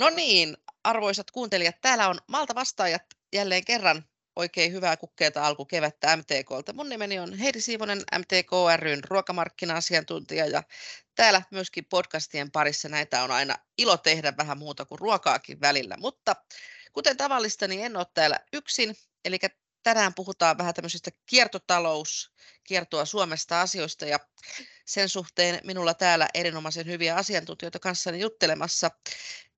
No niin, arvoisat kuuntelijat, täällä on Malta vastaajat jälleen kerran oikein hyvää kukkeeta alkukevättä MTKlta. Mun nimeni on Heidi Siivonen, MTK ryn ruokamarkkina-asiantuntija ja täällä myöskin podcastien parissa näitä on aina ilo tehdä vähän muuta kuin ruokaakin välillä. Mutta kuten tavallista, niin en ole täällä yksin, eli tänään puhutaan vähän tämmöisestä kiertotalous, kiertoa Suomesta asioista ja sen suhteen minulla täällä erinomaisen hyviä asiantuntijoita kanssani juttelemassa.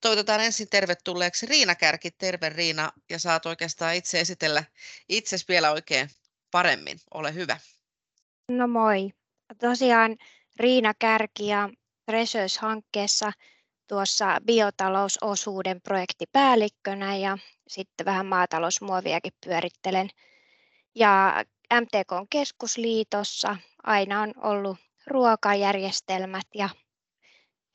Toivotetaan ensin tervetulleeksi Riina Kärki. Terve Riina ja saat oikeastaan itse esitellä itsesi vielä oikein paremmin. Ole hyvä. No moi. Tosiaan Riina Kärki ja Treasures-hankkeessa tuossa biotalousosuuden projektipäällikkönä ja sitten vähän maatalousmuoviakin pyörittelen. Ja MTK keskusliitossa aina on ollut ruokajärjestelmät ja,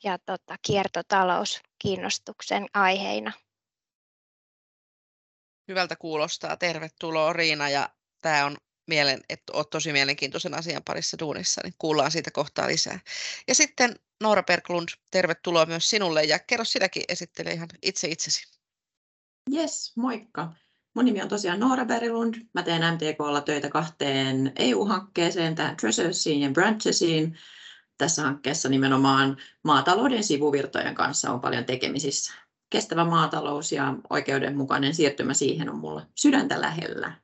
ja tota, kiertotalous kiinnostuksen aiheina. Hyvältä kuulostaa. Tervetuloa Riina ja tämä on mielen, että olet tosi mielenkiintoisen asian parissa duunissa, niin kuullaan siitä kohtaa lisää. Ja sitten Noora Perklund, tervetuloa myös sinulle ja kerro sinäkin esittele ihan itse itsesi. Yes, moikka. Mun nimi on tosiaan Noora Berilund. Mä teen MTKlla töitä kahteen EU-hankkeeseen, tähän Treasuresiin ja Branchesiin. Tässä hankkeessa nimenomaan maatalouden sivuvirtojen kanssa on paljon tekemisissä. Kestävä maatalous ja oikeudenmukainen siirtymä siihen on mulla sydäntä lähellä.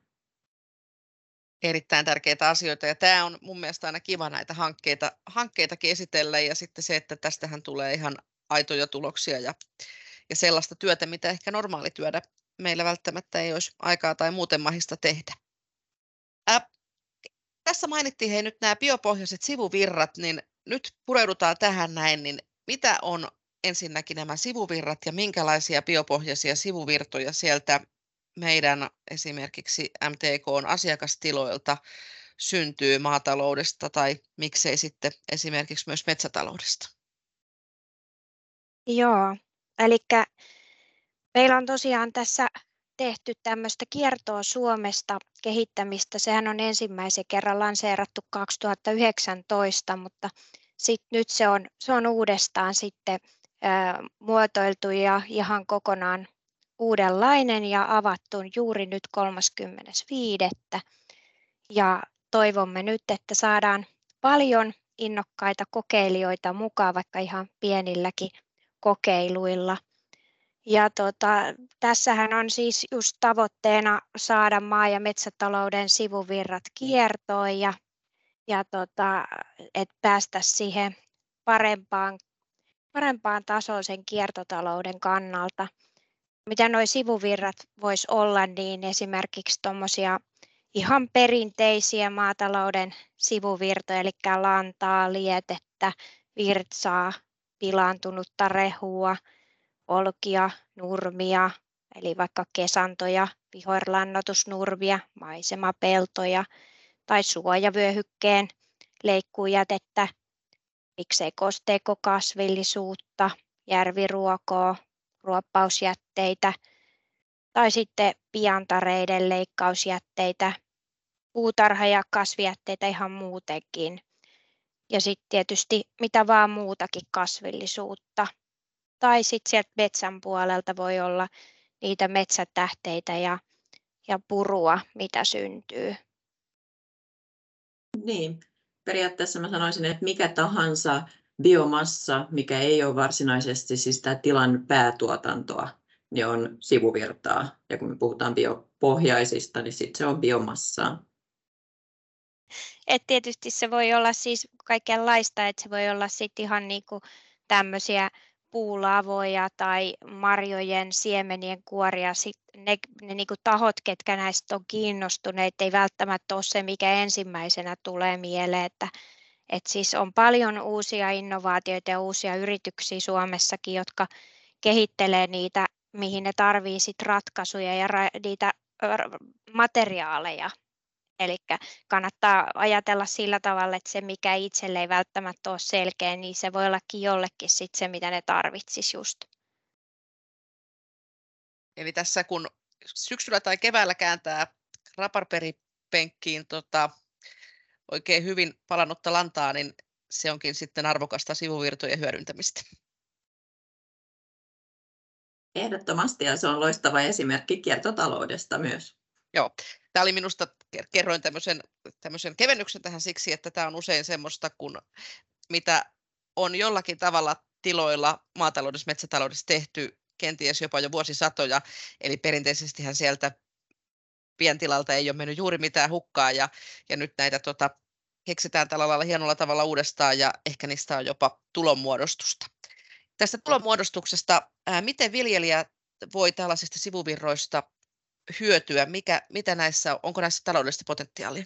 Erittäin tärkeitä asioita ja tämä on mun mielestä aina kiva näitä hankkeita, hankkeitakin esitellä ja sitten se, että tästähän tulee ihan aitoja tuloksia ja ja sellaista työtä, mitä ehkä normaalityötä meillä välttämättä ei olisi aikaa tai muuten mahista tehdä. Ää, tässä mainittiin hei nyt nämä biopohjaiset sivuvirrat, niin nyt pureudutaan tähän näin, niin mitä on ensinnäkin nämä sivuvirrat ja minkälaisia biopohjaisia sivuvirtoja sieltä meidän esimerkiksi MTK asiakastiloilta syntyy maataloudesta tai miksei sitten esimerkiksi myös metsätaloudesta? Joo, Eli meillä on tosiaan tässä tehty tämmöistä kiertoa Suomesta kehittämistä. Sehän on ensimmäisen kerran lanseerattu 2019, mutta sit nyt se on, se on uudestaan sitten ää, muotoiltu ja ihan kokonaan uudenlainen ja avattu juuri nyt 35. Ja toivomme nyt, että saadaan paljon innokkaita kokeilijoita mukaan, vaikka ihan pienilläkin kokeiluilla. Ja tota, tässähän on siis just tavoitteena saada maa- ja metsätalouden sivuvirrat kiertoon ja, ja tota, että päästä siihen parempaan, parempaan tasoon sen kiertotalouden kannalta. Mitä nuo sivuvirrat vois olla, niin esimerkiksi tuommoisia ihan perinteisiä maatalouden sivuvirtoja, eli lantaa, lietettä, virtsaa, pilaantunutta rehua, olkia, nurmia, eli vaikka kesantoja, vihoirlannotusnurmia, maisemapeltoja tai suojavyöhykkeen leikkuujätettä, miksei kosteikokasvillisuutta, järviruokoa, ruoppausjätteitä tai sitten piantareiden leikkausjätteitä, puutarha- ja kasvijätteitä ihan muutenkin – ja sitten tietysti mitä vaan muutakin kasvillisuutta. Tai sitten sieltä metsän puolelta voi olla niitä metsätähteitä ja, ja purua, mitä syntyy. Niin, periaatteessa mä sanoisin, että mikä tahansa biomassa, mikä ei ole varsinaisesti siis tämä tilan päätuotantoa, niin on sivuvirtaa. Ja kun me puhutaan biopohjaisista, niin sitten se on biomassaa. Et tietysti se voi olla siis kaikenlaista, että se voi olla sitten ihan niinku tämmöisiä puulavoja tai marjojen siemenien kuoria. Sit ne ne niinku tahot, ketkä näistä on kiinnostuneet, ei välttämättä ole se, mikä ensimmäisenä tulee mieleen. Että, et siis on paljon uusia innovaatioita ja uusia yrityksiä Suomessakin, jotka kehittelee niitä, mihin ne tarvitsevat ratkaisuja ja ra- niitä materiaaleja Eli kannattaa ajatella sillä tavalla, että se mikä itselle ei välttämättä ole selkeä, niin se voi ollakin jollekin sit se, mitä ne tarvitsisi just. Eli tässä kun syksyllä tai keväällä kääntää raparperipenkkiin tota, oikein hyvin palannutta lantaa, niin se onkin sitten arvokasta sivuvirtojen hyödyntämistä. Ehdottomasti ja se on loistava esimerkki kiertotaloudesta myös. Joo, tämä oli minusta, kerroin tämmöisen, tämmöisen kevennyksen tähän siksi, että tämä on usein semmoista, kun mitä on jollakin tavalla tiloilla maataloudessa, metsätaloudessa tehty kenties jopa jo vuosisatoja, eli perinteisestihän sieltä pientilalta ei ole mennyt juuri mitään hukkaa ja, ja nyt näitä tota, keksitään tällä lailla hienolla tavalla uudestaan ja ehkä niistä on jopa tulonmuodostusta. Tästä tulonmuodostuksesta, ää, miten viljelijä voi tällaisista sivuvirroista hyötyä? Mikä, mitä näissä, onko näissä taloudellista potentiaalia?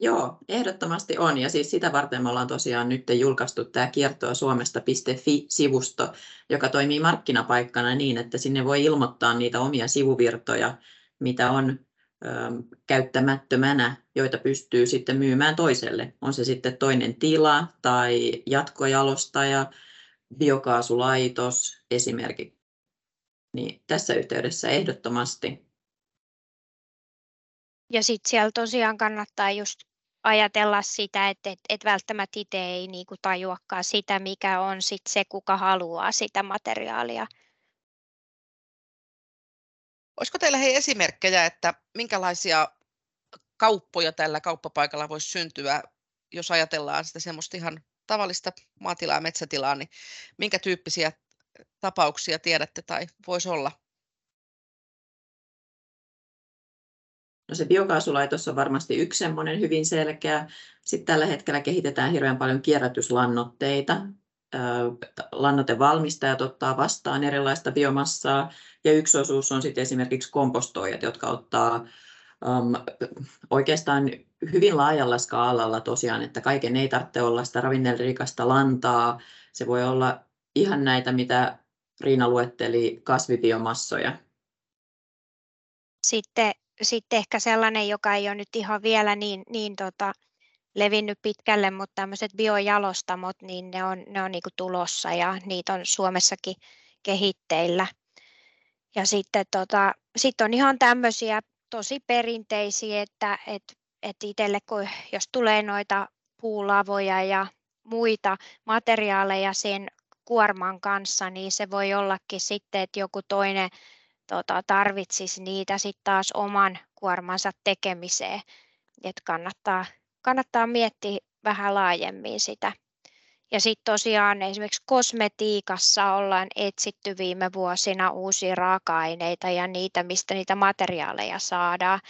Joo, ehdottomasti on. Ja siis sitä varten me ollaan tosiaan nyt julkaistu tämä kiertoa suomesta.fi-sivusto, joka toimii markkinapaikkana niin, että sinne voi ilmoittaa niitä omia sivuvirtoja, mitä on käyttämättömänä, joita pystyy sitten myymään toiselle. On se sitten toinen tila tai jatkojalostaja, biokaasulaitos esimerkiksi. Niin tässä yhteydessä ehdottomasti ja sitten siellä tosiaan kannattaa just ajatella sitä, että et, et välttämättä itse ei niinku tajuakaan sitä, mikä on sit se, kuka haluaa sitä materiaalia. Olisiko teillä hei esimerkkejä, että minkälaisia kauppoja tällä kauppapaikalla voisi syntyä, jos ajatellaan sitä semmoista ihan tavallista maatilaa ja metsätilaa, niin minkä tyyppisiä tapauksia tiedätte tai voisi olla? No se biokaasulaitos on varmasti yksi semmoinen hyvin selkeä. Sitten tällä hetkellä kehitetään hirveän paljon kierrätyslannoitteita. Lannoitevalmistajat ottaa vastaan erilaista biomassaa ja yksi osuus on sitten esimerkiksi kompostoijat, jotka ottaa um, oikeastaan hyvin laajalla skaalalla tosiaan, että kaiken ei tarvitse olla sitä ravinnelirikasta lantaa. Se voi olla ihan näitä, mitä Riina luetteli, kasvibiomassoja. Sitten sitten ehkä sellainen, joka ei ole nyt ihan vielä niin, niin tota, levinnyt pitkälle, mutta tämmöiset biojalostamot, niin ne on, ne on niin tulossa ja niitä on Suomessakin kehitteillä. Ja sitten tota, sit on ihan tämmöisiä tosi perinteisiä, että et, et itselle kun, jos tulee noita puulavoja ja muita materiaaleja sen kuorman kanssa, niin se voi ollakin sitten, että joku toinen tota, tarvitsisi niitä sitten taas oman kuormansa tekemiseen. Et kannattaa, kannattaa miettiä vähän laajemmin sitä. Ja sitten tosiaan esimerkiksi kosmetiikassa ollaan etsitty viime vuosina uusia raaka-aineita ja niitä, mistä niitä materiaaleja saadaan.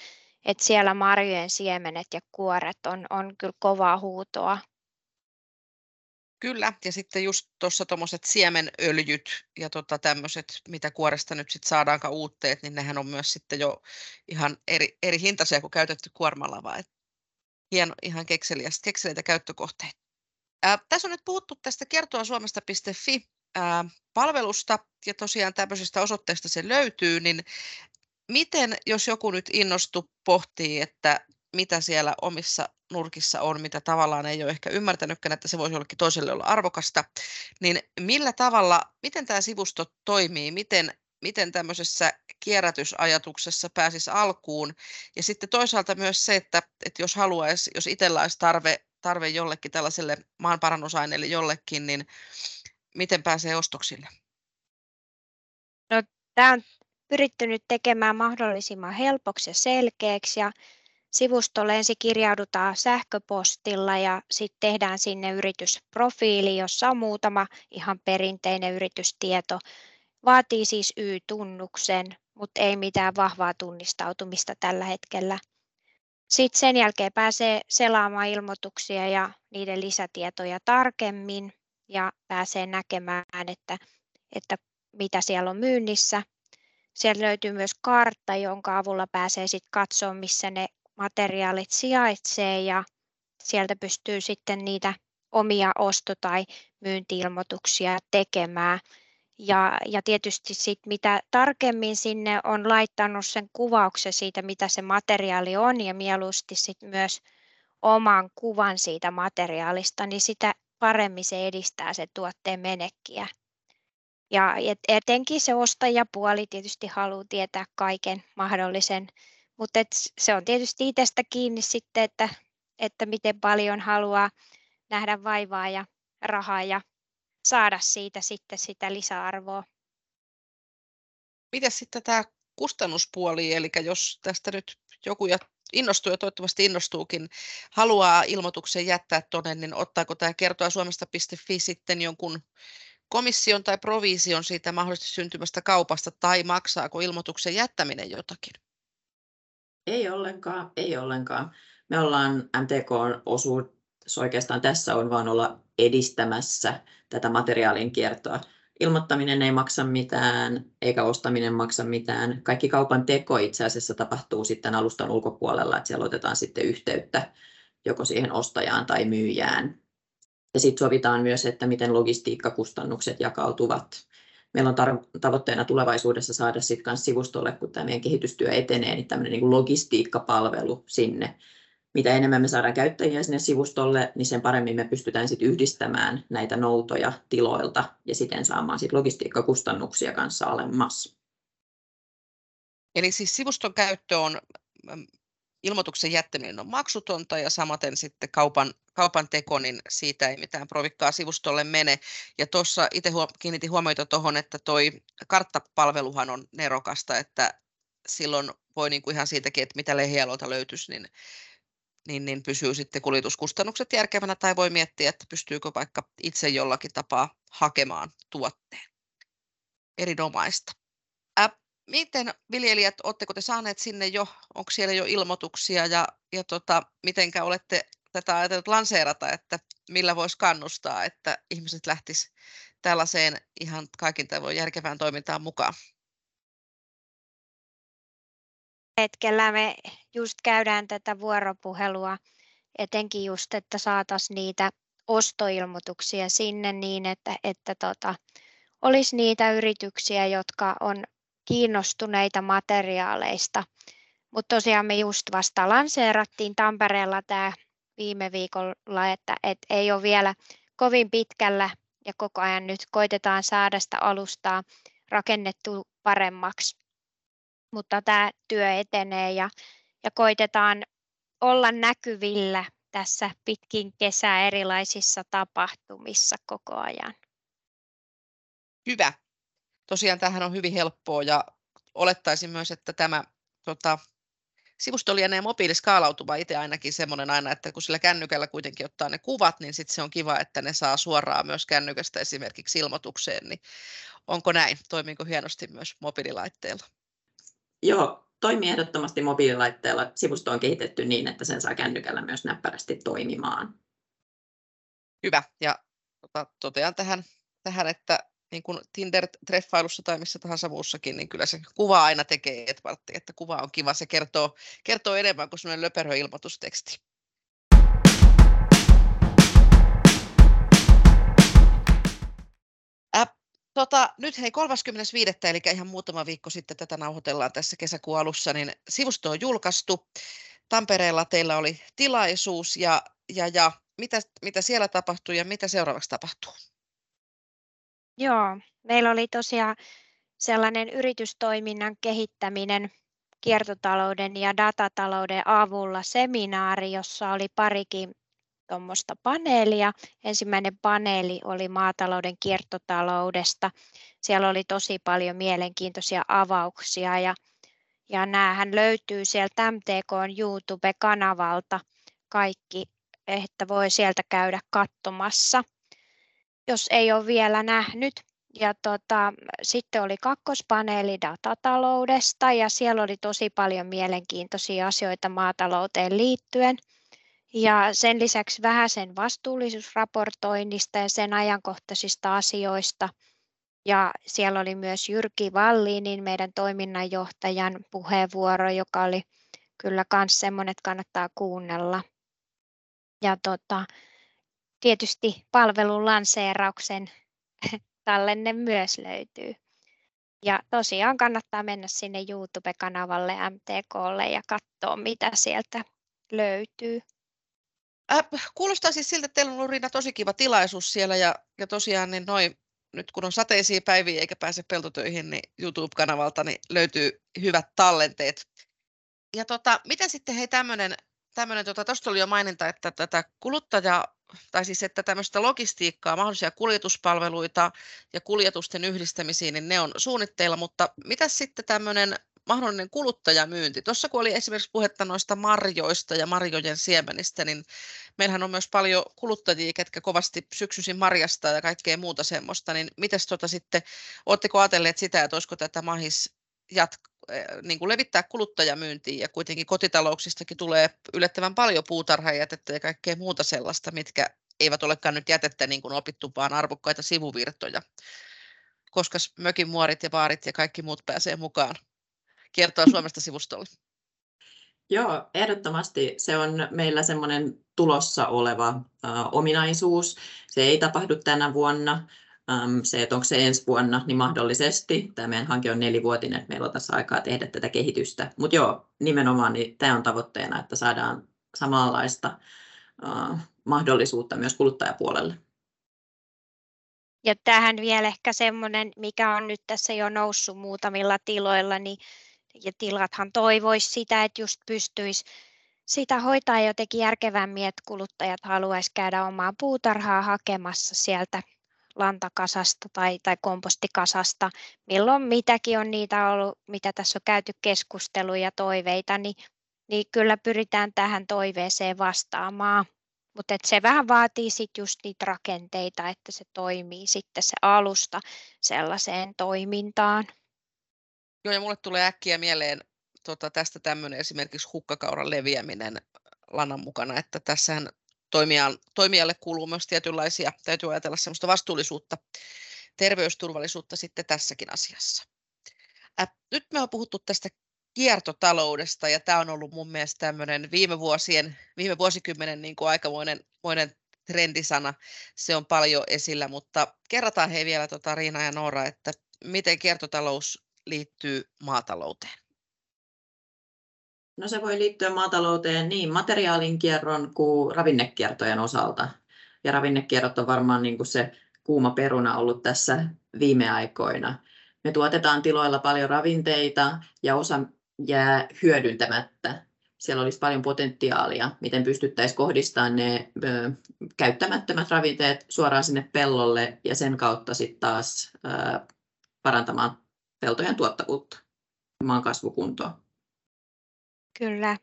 Et siellä marjojen siemenet ja kuoret on, on kyllä kovaa huutoa Kyllä, ja sitten just tuossa tuommoiset siemenöljyt ja tota tämmöiset, mitä kuoresta nyt sitten saadaankaan uutteet, niin nehän on myös sitten jo ihan eri, eri hintaisia kuin käytetty kuormalava. Et hieno, ihan kekseliäitä käyttökohteita. Ää, tässä on nyt puhuttu tästä kertoa suomesta.fi palvelusta ja tosiaan tämmöisestä osoitteesta se löytyy, niin miten, jos joku nyt innostuu pohtii, että mitä siellä omissa nurkissa on, mitä tavallaan ei ole ehkä ymmärtänytkään, että se voisi jollekin toiselle olla arvokasta, niin millä tavalla, miten tämä sivusto toimii, miten, miten tämmöisessä kierrätysajatuksessa pääsisi alkuun, ja sitten toisaalta myös se, että, että jos haluaisi, jos itsellä olisi tarve, tarve jollekin tällaiselle maanparannusaineelle jollekin, niin miten pääsee ostoksille? No, tämä on pyritty nyt tekemään mahdollisimman helpoksi ja selkeäksi, ja Sivustolle ensin kirjaudutaan sähköpostilla ja sitten tehdään sinne yritysprofiili, jossa on muutama ihan perinteinen yritystieto. Vaatii siis Y-tunnuksen, mutta ei mitään vahvaa tunnistautumista tällä hetkellä. Sitten sen jälkeen pääsee selaamaan ilmoituksia ja niiden lisätietoja tarkemmin ja pääsee näkemään, että, että mitä siellä on myynnissä. Sieltä löytyy myös kartta, jonka avulla pääsee sitten katsoa, missä ne materiaalit sijaitsee ja sieltä pystyy sitten niitä omia osto- tai myyntiilmoituksia tekemään. Ja, ja tietysti sit, mitä tarkemmin sinne on laittanut sen kuvauksen siitä, mitä se materiaali on ja mieluusti sit myös oman kuvan siitä materiaalista, niin sitä paremmin se edistää se tuotteen menekkiä. Ja etenkin se ostajapuoli tietysti haluaa tietää kaiken mahdollisen mutta se on tietysti itsestä kiinni sitten, että, että miten paljon haluaa nähdä vaivaa ja rahaa ja saada siitä sitten sitä lisäarvoa. Miten sitten tämä kustannuspuoli, eli jos tästä nyt joku ja innostuu ja toivottavasti innostuukin, haluaa ilmoituksen jättää tuonne, niin ottaako tämä kertoa suomesta.fi sitten jonkun komission tai provision siitä mahdollisesti syntymästä kaupasta tai maksaako ilmoituksen jättäminen jotakin? Ei ollenkaan, ei ollenkaan. Me ollaan MTK-osuus oikeastaan tässä on vaan olla edistämässä tätä materiaalin kiertoa. Ilmoittaminen ei maksa mitään, eikä ostaminen maksa mitään. Kaikki kaupan teko itse asiassa tapahtuu sitten alustan ulkopuolella, että siellä otetaan sitten yhteyttä joko siihen ostajaan tai myyjään. Ja sitten sovitaan myös, että miten logistiikkakustannukset jakautuvat. Meillä on tavoitteena tulevaisuudessa saada sitten sivustolle, kun tämä meidän kehitystyö etenee, niin tämmöinen niin logistiikkapalvelu sinne, mitä enemmän me saadaan käyttäjiä sinne sivustolle, niin sen paremmin me pystytään sit yhdistämään näitä noutoja tiloilta ja siten saamaan sit logistiikkakustannuksia kanssa alemmas. Eli siis sivuston käyttö on, ilmoituksen jättäminen on maksutonta ja samaten sitten kaupan, kaupan teko, niin siitä ei mitään provikkaa sivustolle mene. Ja tuossa itse kiinnitin huomiota tuohon, että toi karttapalveluhan on nerokasta, että silloin voi niin kuin ihan siitäkin, että mitä lehialolta löytyisi, niin niin, niin pysyy sitten kuljetuskustannukset järkevänä tai voi miettiä, että pystyykö vaikka itse jollakin tapaa hakemaan tuotteen. Erinomaista. Miten viljelijät, oletteko te saaneet sinne jo, onko siellä jo ilmoituksia ja, ja tota, mitenkä olette tätä ajatellut lanseerata, että millä voisi kannustaa, että ihmiset lähtis tällaiseen ihan kaikin tavoin järkevään toimintaan mukaan? hetkellä me just käydään tätä vuoropuhelua, etenkin just, että saataisiin niitä ostoilmoituksia sinne niin, että, että tota, olisi niitä yrityksiä, jotka on kiinnostuneita materiaaleista. Mutta tosiaan me just vasta lanseerattiin Tampereella tämä viime viikolla, että et ei ole vielä kovin pitkällä ja koko ajan nyt koitetaan saada sitä alustaa rakennettu paremmaksi mutta tämä työ etenee ja, ja koitetaan olla näkyvillä tässä pitkin kesää erilaisissa tapahtumissa koko ajan. Hyvä. Tosiaan tähän on hyvin helppoa ja olettaisin myös, että tämä tota, sivusto lienee mobiiliskaalautuva itse ainakin semmoinen aina, että kun sillä kännykällä kuitenkin ottaa ne kuvat, niin sitten se on kiva, että ne saa suoraan myös kännykästä esimerkiksi ilmoitukseen, niin onko näin? Toimiiko hienosti myös mobiililaitteella? Joo, toimii ehdottomasti mobiililaitteella. Sivusto on kehitetty niin, että sen saa kännykällä myös näppärästi toimimaan. Hyvä. Ja tota, totean tähän, tähän että niin kuin Tinder-treffailussa tai missä tahansa muussakin, niin kyllä se kuva aina tekee Edvartti, että kuva on kiva. Se kertoo, kertoo enemmän kuin sellainen löperö ilmoitusteksti. Tota, nyt hei 35. eli ihan muutama viikko sitten tätä nauhoitellaan tässä kesäkuun alussa, niin sivusto on julkaistu. Tampereella teillä oli tilaisuus ja, ja, ja mitä, mitä siellä tapahtui ja mitä seuraavaksi tapahtuu? Joo, meillä oli tosiaan sellainen yritystoiminnan kehittäminen kiertotalouden ja datatalouden avulla seminaari, jossa oli parikin tuommoista paneelia. Ensimmäinen paneeli oli maatalouden kiertotaloudesta. Siellä oli tosi paljon mielenkiintoisia avauksia ja, ja näähän löytyy sieltä MTK YouTube-kanavalta kaikki, että voi sieltä käydä katsomassa, jos ei ole vielä nähnyt. Ja tota, sitten oli kakkospaneeli datataloudesta ja siellä oli tosi paljon mielenkiintoisia asioita maatalouteen liittyen – ja sen lisäksi vähän sen vastuullisuusraportoinnista ja sen ajankohtaisista asioista. Ja siellä oli myös Jyrki Vallinin, meidän toiminnanjohtajan puheenvuoro, joka oli kyllä myös semmoinen, että kannattaa kuunnella. Ja tota, tietysti palvelun lanseerauksen tallenne myös löytyy. Ja tosiaan kannattaa mennä sinne YouTube-kanavalle MTKlle ja katsoa, mitä sieltä löytyy. Äh, kuulostaa siis siltä, että teillä on ollut Riina tosi kiva tilaisuus siellä ja, ja tosiaan niin noin, nyt kun on sateisia päiviä eikä pääse peltotöihin, niin YouTube-kanavalta niin löytyy hyvät tallenteet. Ja tota, mitä sitten hei tämmöinen, tämmöinen tota, tuosta oli jo maininta, että tätä kuluttaja tai siis että tämmöistä logistiikkaa, mahdollisia kuljetuspalveluita ja kuljetusten yhdistämisiin, niin ne on suunnitteilla, mutta mitä sitten tämmöinen mahdollinen kuluttajamyynti. Tuossa kun oli esimerkiksi puhetta noista marjoista ja marjojen siemenistä, niin meillähän on myös paljon kuluttajia, ketkä kovasti syksyisin marjasta ja kaikkea muuta semmoista, niin miten tuota sitten, oletteko ajatelleet sitä, että olisiko tätä mahis jatkaa? Eh, niin kuin levittää kuluttajamyyntiin ja kuitenkin kotitalouksistakin tulee yllättävän paljon puutarhajätettä ja kaikkea muuta sellaista, mitkä eivät olekaan nyt jätettä niin kuin opittu, vaan arvokkaita sivuvirtoja, koska mökin muorit ja baarit ja kaikki muut pääsee mukaan kiertoa Suomesta sivustolle. Joo, ehdottomasti se on meillä semmoinen tulossa oleva äh, ominaisuus. Se ei tapahdu tänä vuonna, se, että onko se ensi vuonna, niin mahdollisesti. Tämä meidän hanke on nelivuotinen, että meillä on tässä aikaa tehdä tätä kehitystä. Mutta joo, nimenomaan niin tämä on tavoitteena, että saadaan samanlaista uh, mahdollisuutta myös kuluttajapuolelle. Ja tähän vielä ehkä semmoinen, mikä on nyt tässä jo noussut muutamilla tiloilla, niin ja tilathan toivoisi sitä, että just pystyisi sitä hoitaa jotenkin järkevämmin, että kuluttajat haluaisi käydä omaa puutarhaa hakemassa sieltä lantakasasta tai, tai kompostikasasta, milloin mitäkin on niitä ollut, mitä tässä on käyty keskusteluja ja toiveita, niin, niin kyllä pyritään tähän toiveeseen vastaamaan. Mutta se vähän vaatii sitten just niitä rakenteita, että se toimii sitten se alusta sellaiseen toimintaan. Joo, ja mulle tulee äkkiä mieleen tota, tästä tämmöinen esimerkiksi hukkakauran leviäminen lanan mukana, että tässähän toimijalle kuuluu myös tietynlaisia, täytyy ajatella sellaista vastuullisuutta, terveysturvallisuutta sitten tässäkin asiassa. Äh, nyt me on puhuttu tästä kiertotaloudesta ja tämä on ollut mun mielestä tämmöinen viime vuosien, viime vuosikymmenen niin kuin aikamoinen moinen trendisana. Se on paljon esillä, mutta kerrataan hei vielä tota Riina ja Noora, että miten kiertotalous liittyy maatalouteen. No se voi liittyä maatalouteen niin materiaalin kierron kuin ravinnekiertojen osalta. Ja ravinnekierrot on varmaan niin kuin se kuuma peruna ollut tässä viime aikoina. Me tuotetaan tiloilla paljon ravinteita ja osa jää hyödyntämättä. Siellä olisi paljon potentiaalia, miten pystyttäisiin kohdistamaan ne ö, käyttämättömät ravinteet suoraan sinne pellolle ja sen kautta sitten taas ö, parantamaan peltojen tuottavuutta, maan kasvukuntoa. Kyllä.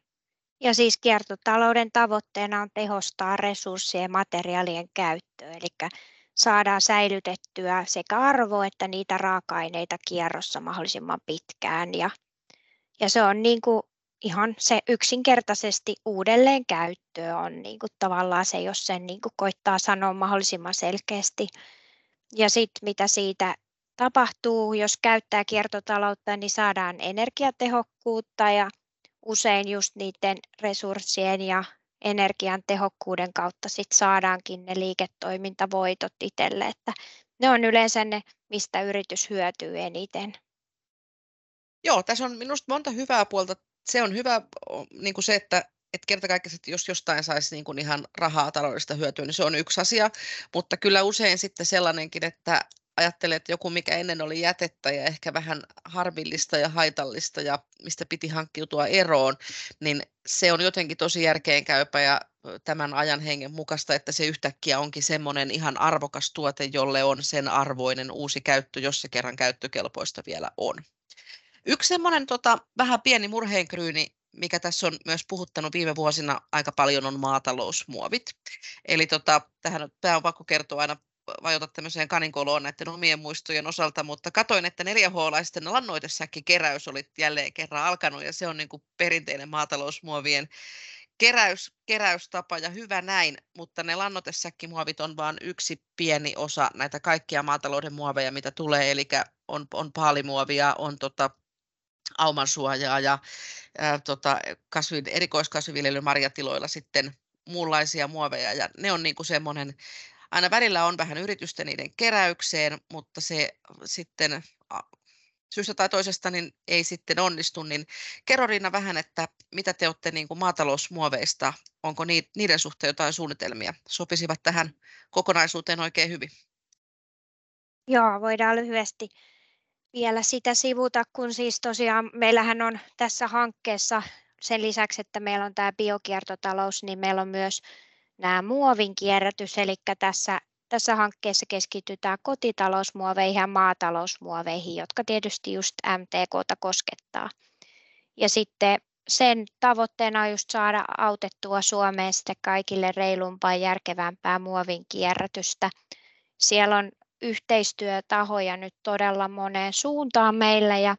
Ja siis kiertotalouden tavoitteena on tehostaa resurssien ja materiaalien käyttöä, eli saadaan säilytettyä sekä arvo että niitä raaka-aineita kierrossa mahdollisimman pitkään. Ja, ja se on niin kuin ihan se yksinkertaisesti uudelleen käyttö on niin kuin tavallaan se, jos sen niin kuin koittaa sanoa mahdollisimman selkeästi. Ja sitten mitä siitä tapahtuu, jos käyttää kiertotaloutta, niin saadaan energiatehokkuutta ja usein just niiden resurssien ja energian tehokkuuden kautta sit saadaankin ne liiketoimintavoitot itselle, että ne on yleensä ne, mistä yritys hyötyy eniten. Joo, tässä on minusta monta hyvää puolta. Se on hyvä niin kuin se, että, että kerta kaikkiaan, jos jostain saisi niin kuin ihan rahaa taloudellista hyötyä, niin se on yksi asia, mutta kyllä usein sitten sellainenkin, että ajattelee, että joku mikä ennen oli jätettä ja ehkä vähän harvillista ja haitallista ja mistä piti hankkiutua eroon, niin se on jotenkin tosi järkeenkäypä ja tämän ajan hengen mukaista, että se yhtäkkiä onkin semmoinen ihan arvokas tuote, jolle on sen arvoinen uusi käyttö, jos se kerran käyttökelpoista vielä on. Yksi semmoinen tota, vähän pieni murheenkryyni, mikä tässä on myös puhuttanut viime vuosina aika paljon, on maatalousmuovit. Eli tota, tähän tämä on pakko kertoa aina vajota tämmöiseen kaninkoloon näiden omien muistojen osalta, mutta katoin, että 4H-laisten lannoitesäkkikeräys oli jälleen kerran alkanut ja se on niin kuin perinteinen maatalousmuovien keräys, keräystapa ja hyvä näin, mutta ne lannoitesäkkimuovit on vain yksi pieni osa näitä kaikkia maatalouden muoveja, mitä tulee, eli on, on paalimuovia, on tota, aumansuojaa ja ää, tota, kasvin, erikoiskasviviljelyn marjatiloilla sitten muunlaisia muoveja ja ne on niin kuin semmoinen aina välillä on vähän yritystä niiden keräykseen, mutta se sitten syystä tai toisesta niin ei sitten onnistu, niin kerro Riina vähän, että mitä te olette niin kuin maatalousmuoveista, onko niiden suhteen jotain suunnitelmia, sopisivat tähän kokonaisuuteen oikein hyvin? Joo, voidaan lyhyesti vielä sitä sivuta, kun siis tosiaan meillähän on tässä hankkeessa sen lisäksi, että meillä on tämä biokiertotalous, niin meillä on myös nämä muovin kierrätys, eli tässä, tässä hankkeessa keskitytään kotitalousmuoveihin ja maatalousmuoveihin, jotka tietysti just MTKta koskettaa. Ja sitten sen tavoitteena on just saada autettua Suomeen sitten kaikille reilumpaa ja järkevämpää muovin kierrätystä. Siellä on yhteistyötahoja nyt todella moneen suuntaan meillä ja,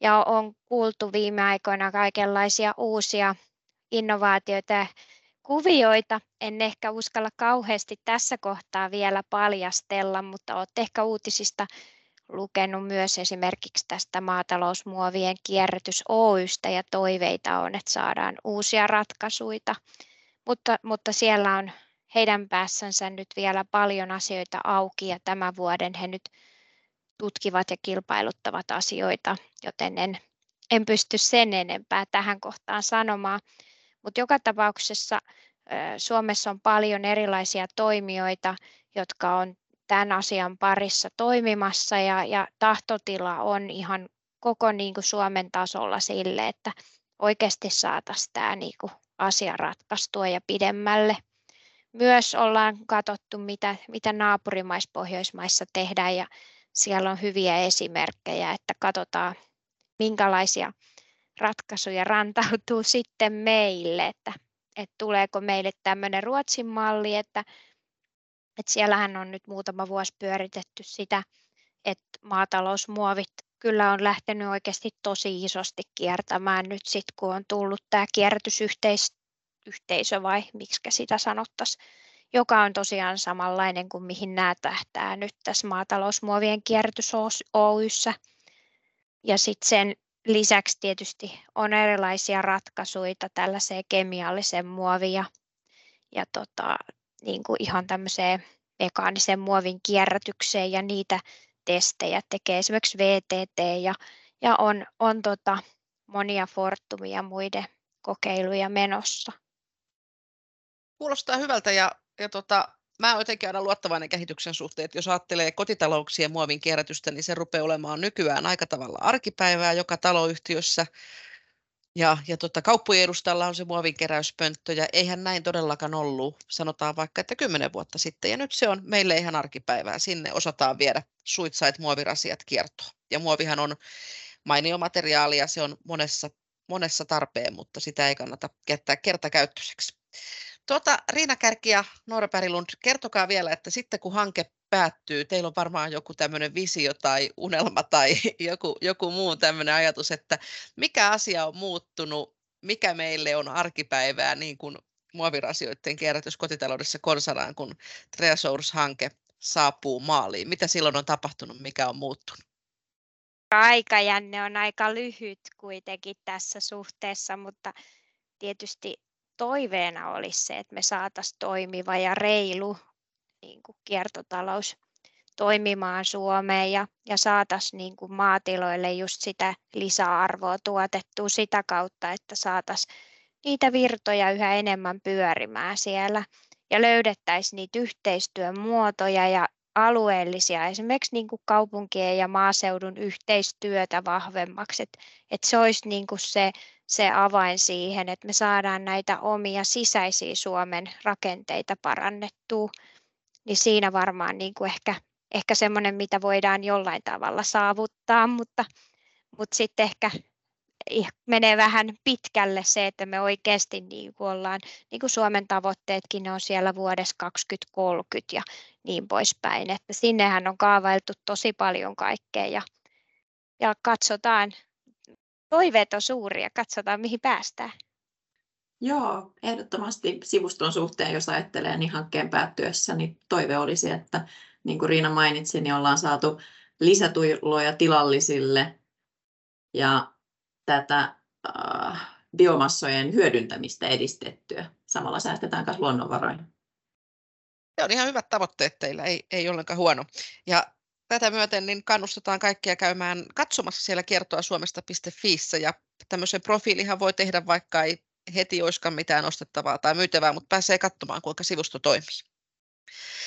ja on kuultu viime aikoina kaikenlaisia uusia innovaatioita kuvioita. En ehkä uskalla kauheasti tässä kohtaa vielä paljastella, mutta olette ehkä uutisista lukenut myös esimerkiksi tästä maatalousmuovien kierrätys Oystä ja toiveita on, että saadaan uusia ratkaisuja. Mutta, mutta siellä on heidän päässänsä nyt vielä paljon asioita auki ja tämän vuoden he nyt tutkivat ja kilpailuttavat asioita, joten en, en pysty sen enempää tähän kohtaan sanomaan. Mutta joka tapauksessa Suomessa on paljon erilaisia toimijoita, jotka on tämän asian parissa toimimassa ja, ja tahtotila on ihan koko niin kuin Suomen tasolla sille, että oikeasti saataisiin tämä niin kuin asia ratkaistua ja pidemmälle. Myös ollaan katsottu, mitä, mitä naapurimaissa Pohjoismaissa tehdään ja siellä on hyviä esimerkkejä, että katsotaan minkälaisia ratkaisuja rantautuu sitten meille, että, että tuleeko meille tämmöinen Ruotsin malli, että et siellähän on nyt muutama vuosi pyöritetty sitä, että maatalousmuovit kyllä on lähtenyt oikeasti tosi isosti kiertämään nyt sitten, kun on tullut tämä kierrätysyhteisö vai miksi sitä sanottaisiin, joka on tosiaan samanlainen kuin mihin nämä tähtää nyt tässä maatalousmuovien kierrätys Oyssä. Ja sitten sen lisäksi tietysti on erilaisia ratkaisuja tällaiseen kemialliseen muoviin ja, ja tota, niin kuin ihan tämmöiseen mekaanisen muovin kierrätykseen ja niitä testejä tekee esimerkiksi VTT ja, ja on, on tota monia Fortumia muiden kokeiluja menossa. Kuulostaa hyvältä ja, ja tota, mä olen jotenkin aina luottavainen kehityksen suhteen, että jos ajattelee kotitalouksien muovin kierrätystä, niin se rupeaa olemaan nykyään aika tavalla arkipäivää joka taloyhtiössä. Ja, ja tota, kauppojen edustalla on se muovinkeräyspönttö, ja eihän näin todellakaan ollut, sanotaan vaikka, että kymmenen vuotta sitten. Ja nyt se on meille ihan arkipäivää. Sinne osataan viedä suitsait muovirasiat kiertoon. Ja muovihan on mainio materiaali, ja se on monessa, monessa tarpeen, mutta sitä ei kannata käyttää kertakäyttöiseksi. Tuota, Riina Kärki ja Noora Pärilund, kertokaa vielä, että sitten kun hanke päättyy, teillä on varmaan joku tämmöinen visio tai unelma tai joku, joku muu tämmöinen ajatus, että mikä asia on muuttunut, mikä meille on arkipäivää niin kuin muovirasioiden kierrätys kotitaloudessa konsanaan, kun Treasource-hanke saapuu maaliin. Mitä silloin on tapahtunut, mikä on muuttunut? Aikajänne on aika lyhyt kuitenkin tässä suhteessa, mutta tietysti toiveena olisi se, että me saataisiin toimiva ja reilu niin kuin kiertotalous toimimaan Suomeen ja, ja saataisiin niin maatiloille just sitä lisäarvoa tuotettua sitä kautta, että saataisiin niitä virtoja yhä enemmän pyörimään siellä ja löydettäisiin niitä yhteistyömuotoja ja alueellisia, esimerkiksi niin kuin kaupunkien ja maaseudun yhteistyötä vahvemmaksi, että, että se olisi niin kuin se, se avain siihen, että me saadaan näitä omia sisäisiä Suomen rakenteita parannettua. Niin siinä varmaan niin kuin ehkä, ehkä semmoinen, mitä voidaan jollain tavalla saavuttaa, mutta, mutta sitten ehkä menee vähän pitkälle se, että me oikeasti niin kuin ollaan, niin kuin Suomen tavoitteetkin on siellä vuodessa 2030 ja niin poispäin, että sinnehän on kaavailtu tosi paljon kaikkea ja, ja katsotaan, toiveet on suuria, katsotaan mihin päästään. Joo, ehdottomasti sivuston suhteen, jos ajattelee niin hankkeen päättyessä, niin toive olisi, että niin kuin Riina mainitsi, niin ollaan saatu lisätuloja tilallisille ja tätä äh, biomassojen hyödyntämistä edistettyä. Samalla säästetään myös luonnonvaroja. Se on ihan hyvät tavoitteet teillä, ei, ei ollenkaan huono. Ja tätä myöten niin kannustetaan kaikkia käymään katsomassa siellä kiertoa suomesta.fi ja tämmöisen profiilihan voi tehdä, vaikka ei heti olisikaan mitään ostettavaa tai myytävää, mutta pääsee katsomaan, kuinka sivusto toimii.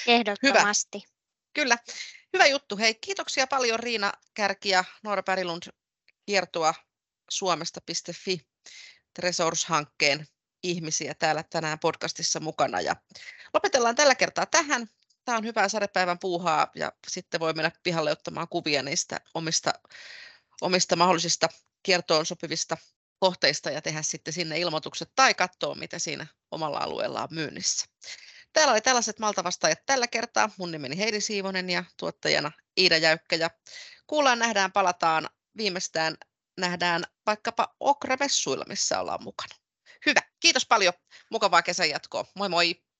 Ehdottomasti. Hyvä. Kyllä. Hyvä juttu. Hei, kiitoksia paljon Riina Kärki ja Noora Pärilund kiertoa suomesta.fi Resource-hankkeen ihmisiä täällä tänään podcastissa mukana. Ja lopetellaan tällä kertaa tähän. Tämä on hyvää sadepäivän puuhaa ja sitten voi mennä pihalle ottamaan kuvia niistä omista, omista mahdollisista kiertoon sopivista kohteista ja tehdä sitten sinne ilmoitukset tai katsoa, mitä siinä omalla alueella on myynnissä. Täällä oli tällaiset maltavastaajat tällä kertaa. Mun nimeni Heidi Siivonen ja tuottajana Iida Jäykkä. Ja kuullaan, nähdään, palataan viimeistään nähdään vaikkapa Okravessuilla, missä ollaan mukana. Hyvä, kiitos paljon. Mukavaa kesän jatkoa. Moi moi!